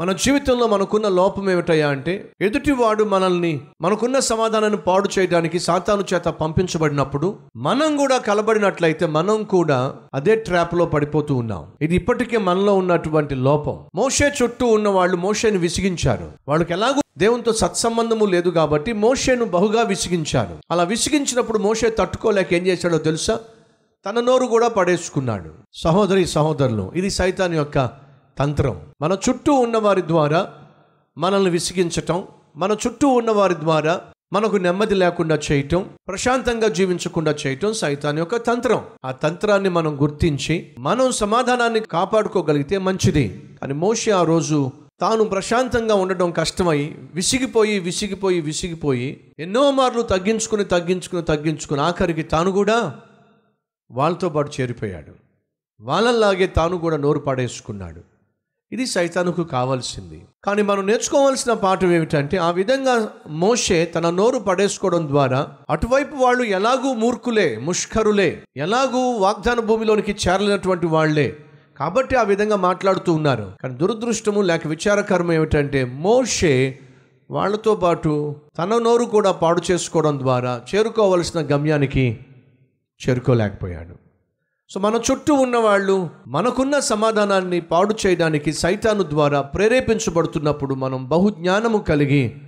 మన జీవితంలో మనకున్న లోపం ఏమిటయ్యా అంటే ఎదుటివాడు మనల్ని మనకున్న సమాధానాన్ని పాడు చేయడానికి సాతాను చేత పంపించబడినప్పుడు మనం కూడా కలబడినట్లయితే మనం కూడా అదే ట్రాప్లో పడిపోతూ ఉన్నాం. ఇది ఇప్పటికే మనలో ఉన్నటువంటి లోపం. మోషే చుట్టూ ఉన్న వాళ్ళు మోషేని విసిగించారు. వాళ్ళకి ఎలాగో దేవునితో సత్సంబంధము లేదు కాబట్టి మోషేను బహుగా విసిగించారు. అలా విసిగించినప్పుడు మోషే తట్టుకోలేక ఏం చేశాడో తెలుసా? తన నోరు కూడా పడేసుకున్నాడు. సహోదరి సహోదరులు ఇది సైతాన్ యొక్క తంత్రం. మన చుట్టూ ఉన్నవారి ద్వారా మనల్ని విసిగించటం మన చుట్టూ ఉన్నవారి ద్వారా మనకు నెమ్మది లేకుండా చేయటం ప్రశాంతంగా జీవించకుండా చేయటం సైతాన్ యొక్క తంత్రం. ఆ తంత్రాన్ని మనం గుర్తించి మనం సమాధానాన్ని కాపాడుకోగలిగితే మంచిది. కానీ మోషి ఆ రోజు తాను ప్రశాంతంగా ఉండడం కష్టమై విసిగిపోయి విసిగిపోయి విసిగిపోయి ఎన్నో మార్లు తగ్గించుకుని తగ్గించుకుని తగ్గించుకుని ఆఖరికి తాను కూడా వాళ్ళతో పాటు చేరిపోయాడు. వాళ్ళలాగే తాను కూడా నోరు పాడేసుకున్నాడు. ఇది సైతానుకు కావాల్సింది. కానీ మనం నేర్చుకోవాల్సిన పాఠం ఏమిటంటే ఆ విధంగా మోషే తన నోరు పడేసుకోవడం ద్వారా అటువైపు వాళ్ళు ఎలాగూ మూర్ఖులే ముష్కరులే ఎలాగూ వాగ్దాన భూమిలోనికి చేరలేనటువంటి వాళ్ళే కాబట్టి ఆ విధంగా మాట్లాడుతూ ఉన్నారు. కానీ దురదృష్టము లేక విచారకరం ఏమిటంటే మోషే వాళ్ళతో పాటు తన నోరు కూడా పాడు చేసుకోవడం ద్వారా చేరుకోవలసిన గమ్యానికి చేరుకోలేకపోయాడు. సో మన చుట్టూ ఉన్నవాళ్ళు మనకున్న సమాధానాన్ని పాడు చేయడానికి సైతాను ద్వారా ప్రేరేపించబడుతున్నప్పుడు మనం బహుజ్ఞానము కలిగి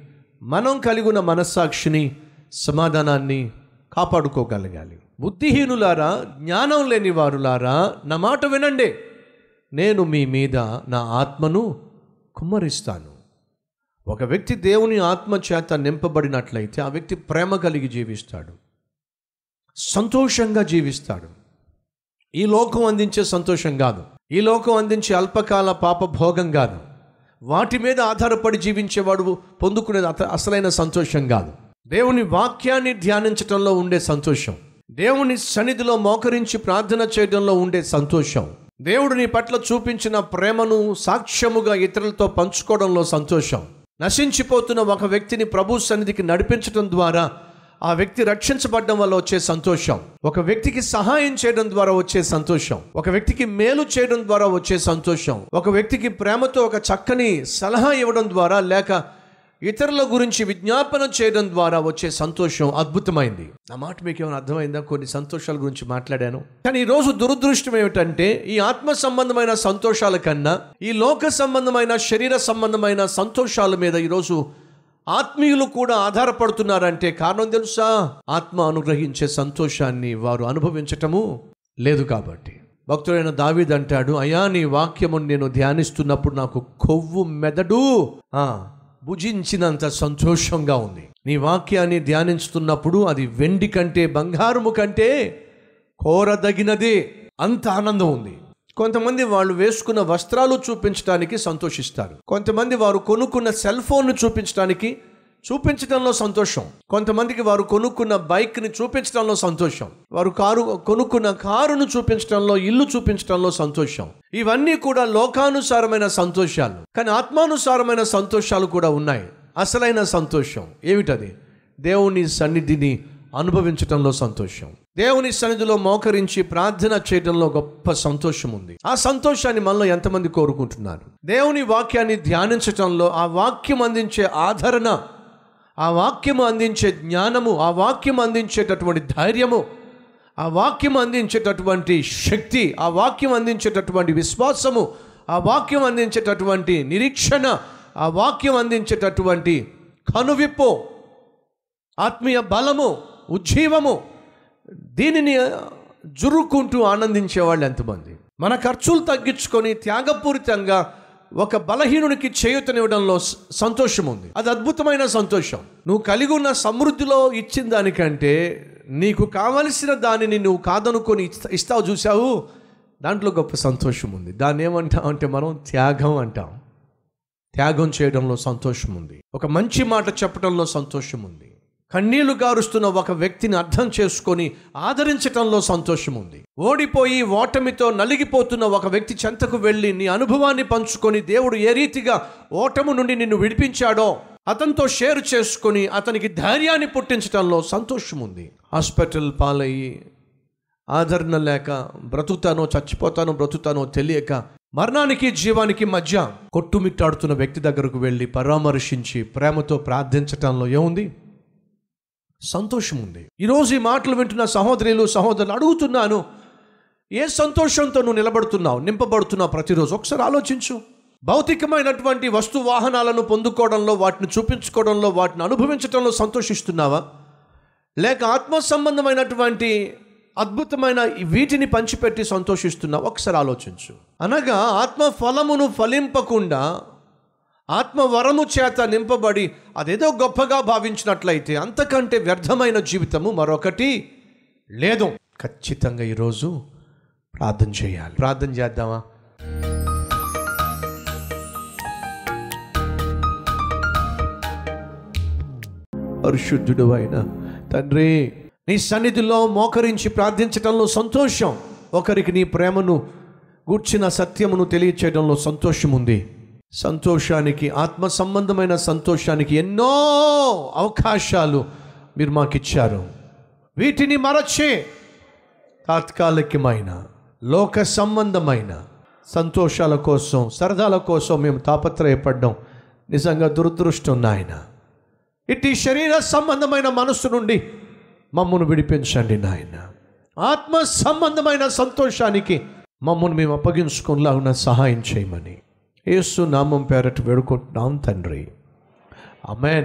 మనం కలిగి ఉన్న మనస్సాక్షిని సమాధానాన్ని కాపాడుకోగలగాలి. బుద్ధిహీనులారా జ్ఞానం లేని వారులారా నా మాట వినండి. నేను మీ మీద నా ఆత్మను కుమ్మరిస్తాను. ఒక వ్యక్తి దేవుని ఆత్మ చేత నింపబడినట్లయితే ఆ వ్యక్తి ప్రేమ కలిగి జీవిస్తాడు. సంతోషంగా జీవిస్తాడు. ఈ లోకం అందించే సంతోషం కాదు. ఈ లోకం అందించే అల్పకాల పాప భోగం కాదు. వాటి మీద ఆధారపడి జీవించేవాడు పొందుకునేది అత అసలైన సంతోషం కాదు. దేవుని వాక్యాన్ని ధ్యానించటంలో ఉండే సంతోషం. దేవుని సన్నిధిలో మోకరించి ప్రార్థన చేయడంలో ఉండే సంతోషం. దేవుడు నీ పట్ల చూపించిన ప్రేమను సాక్ష్యముగా ఇతరులతో పంచుకోవడంలో సంతోషం. నశించిపోతున్న ఒక వ్యక్తిని ప్రభు సన్నిధికి నడిపించడం ద్వారా ఆ వ్యక్తి రక్షించబడడం వల్ల వచ్చే సంతోషం. ఒక వ్యక్తికి సహాయం చేయడం ద్వారా వచ్చే సంతోషం. ఒక వ్యక్తికి మేలు చేయడం ద్వారా వచ్చే సంతోషం. ఒక వ్యక్తికి ప్రేమతో ఒక చక్కని సలహా ఇవ్వడం ద్వారా లేక ఇతరుల గురించి విజ్ఞాపన చేయడం ద్వారా వచ్చే సంతోషం అద్భుతమైంది. నా మాట మీకు ఏమైనా అర్థమైందా? కొన్ని సంతోషాల గురించి మాట్లాడాను. కానీ ఈ రోజు దురదృష్టం ఏమిటంటే ఈ ఆత్మ సంబంధమైన సంతోషాల కన్నా ఈ లోక సంబంధమైన శరీర సంబంధమైన సంతోషాల మీద ఈరోజు ఆత్మీయులు కూడా ఆధారపడుతున్నారంటే కారణం తెలుసా? ఆత్మ అనుగ్రహించే సంతోషాన్ని వారు అనుభవించటము లేదు కాబట్టి. భక్తుడైన దావీద్ అంటాడు అయా నీ వాక్యము నేను ధ్యానిస్తున్నప్పుడు నాకు కొవ్వు మెదడు భుజించినంత సంతోషంగా ఉంది. నీ వాక్యాన్ని ధ్యానిస్తున్నప్పుడు అది వెండి కంటే బంగారము కంటే కోరదగినదే. అంత ఆనందం ఉంది. కొంతమంది వాళ్ళు వేసుకున్న వస్త్రాలు చూపించడానికి సంతోషిస్తారు. కొంతమంది వారు కొనుక్కున్న సెల్ ఫోన్ను చూపించడానికి చూపించడంలో సంతోషం. కొంతమందికి వారు కొనుక్కున్న బైక్ని చూపించడంలో సంతోషం. వారు కారు కొనుక్కున్న కారును చూపించడంలో ఇల్లు చూపించడంలో సంతోషం. ఇవన్నీ కూడా లోకానుసారమైన సంతోషాలు. కానీ ఆత్మానుసారమైన సంతోషాలు కూడా ఉన్నాయి. అసలైన సంతోషం ఏమిటది? దేవుని సన్నిధిని అనుభవించటంలో సంతోషం. దేవుని సన్నిధిలో మోకరించి ప్రార్థన చేయడంలో గొప్ప సంతోషం ఉంది ఆ సంతోషాన్ని మనలో ఎంతమంది కోరుకుంటున్నారు? దేవుని వాక్యాన్ని ధ్యానించటంలో ఆ వాక్యం అందించే ఆదరణ ఆ వాక్యం అందించే జ్ఞానము ఆ వాక్యం అందించేటటువంటి ధైర్యము ఆ వాక్యం అందించేటటువంటి శక్తి ఆ వాక్యం అందించేటటువంటి విశ్వాసము ఆ వాక్యం అందించేటటువంటి నిరీక్షణ ఆ వాక్యం అందించేటటువంటి కనువిప్పు ఆత్మీయ బలము ఉజ్జీవము దీనిని జురుకుంటూ ఆనందించే వాళ్ళు ఎంతమంది? మన ఖర్చులు తగ్గించుకొని త్యాగపూరితంగా ఒక బలహీనునికి చేయుతనివ్వడంలో సంతోషం ఉంది అది అద్భుతమైన సంతోషం. నువ్వు కలిగి ఉన్న సమృద్ధిలో ఇచ్చిన దానికంటే నీకు కావలసిన దానిని నువ్వు కాదనుకొని ఇస్తావు చూసావు దాంట్లో గొప్ప సంతోషం ఉంది దాన్ని ఏమంటాం అంటే మనం త్యాగం అంటాం. త్యాగం చేయడంలో సంతోషం ఉంది ఒక మంచి మాట చెప్పడంలో సంతోషం ఉంది కన్నీళ్ళు గారుస్తున్న ఒక వ్యక్తిని అర్థం చేసుకొని ఆదరించటంలో సంతోషం ఉంది ఓడిపోయి ఓటమితో నలిగిపోతున్న ఒక వ్యక్తి చెంతకు వెళ్ళి నీ అనుభవాన్ని పంచుకొని దేవుడు ఏ రీతిగా ఓటము నుండి నిన్ను విడిపించాడో అతనితో షేర్ చేసుకొని అతనికి ధైర్యాన్ని పుట్టించడంలో సంతోషం ఉంది హాస్పిటల్ పాలయ్యి ఆదరణ లేక బ్రతుకుతానో చచ్చిపోతానో బ్రతుకుతానో తెలియక మరణానికి జీవానికి మధ్య కొట్టుమిట్టాడుతున్న వ్యక్తి దగ్గరకు వెళ్ళి పరామర్శించి ప్రేమతో ప్రార్థించటంలో ఏముంది? సంతోషం ఉంది ఈరోజు ఈ మాటలు వింటున్న సహోదరులు సహోదరులు అడుగుతున్నాను ఏ సంతోషంతో నువ్వు నిలబడుతున్నావు నింపబడుతున్నావు ప్రతిరోజు? ఒకసారి ఆలోచించు. భౌతికమైనటువంటి వస్తు వాహనాలను పొందుకోవడంలో వాటిని చూపించుకోవడంలో వాటిని అనుభవించడంలో సంతోషిస్తున్నావా? లేక ఆత్మ సంబంధమైనటువంటి అద్భుతమైన వీటిని పంచిపెట్టి సంతోషిస్తున్నావు? ఒకసారి ఆలోచించు. అనగా ఆత్మ ఫలమును ఫలింపకుండా ఆత్మ వరము చేత నింపబడి అదేదో గొప్పగా భావించినట్లయితే అంతకంటే వ్యర్థమైన జీవితము మరొకటి లేదు. ఖచ్చితంగా ఈరోజు ప్రార్థన చేయాలి. ప్రార్థన చేద్దామా? పరిశుద్ధుడు అయిన తండ్రి నీ సన్నిధిలో మోకరించి ప్రార్థించడంలో సంతోషం. ఒకరికి నీ ప్రేమను గూర్చిన సత్యమును తెలియచేయడంలో సంతోషం ఉంది సంతోషానికి ఆత్మ సంబంధమైన సంతోషానికి ఎన్నో అవకాశాలు మీరు మాకు ఇచ్చారు వీటిని మరచి తాత్కాలికమైన లోక సంబంధమైన సంతోషాల కోసం సరదాల కోసం మేము తాపత్రయపడడం. నిజంగా దురదృష్టం నాయన. ఇట్టి శరీర సంబంధమైన మనస్సు నుండి మమ్మను విడిపించండి నాయన. ఆత్మ సంబంధమైన సంతోషానికి మమ్మల్ని మేము అప్పగించుకునేలాగున సహాయం చేయమని. యేసు నామం పేరట వేడుకుంటున్నాం తండ్రి. అమెన్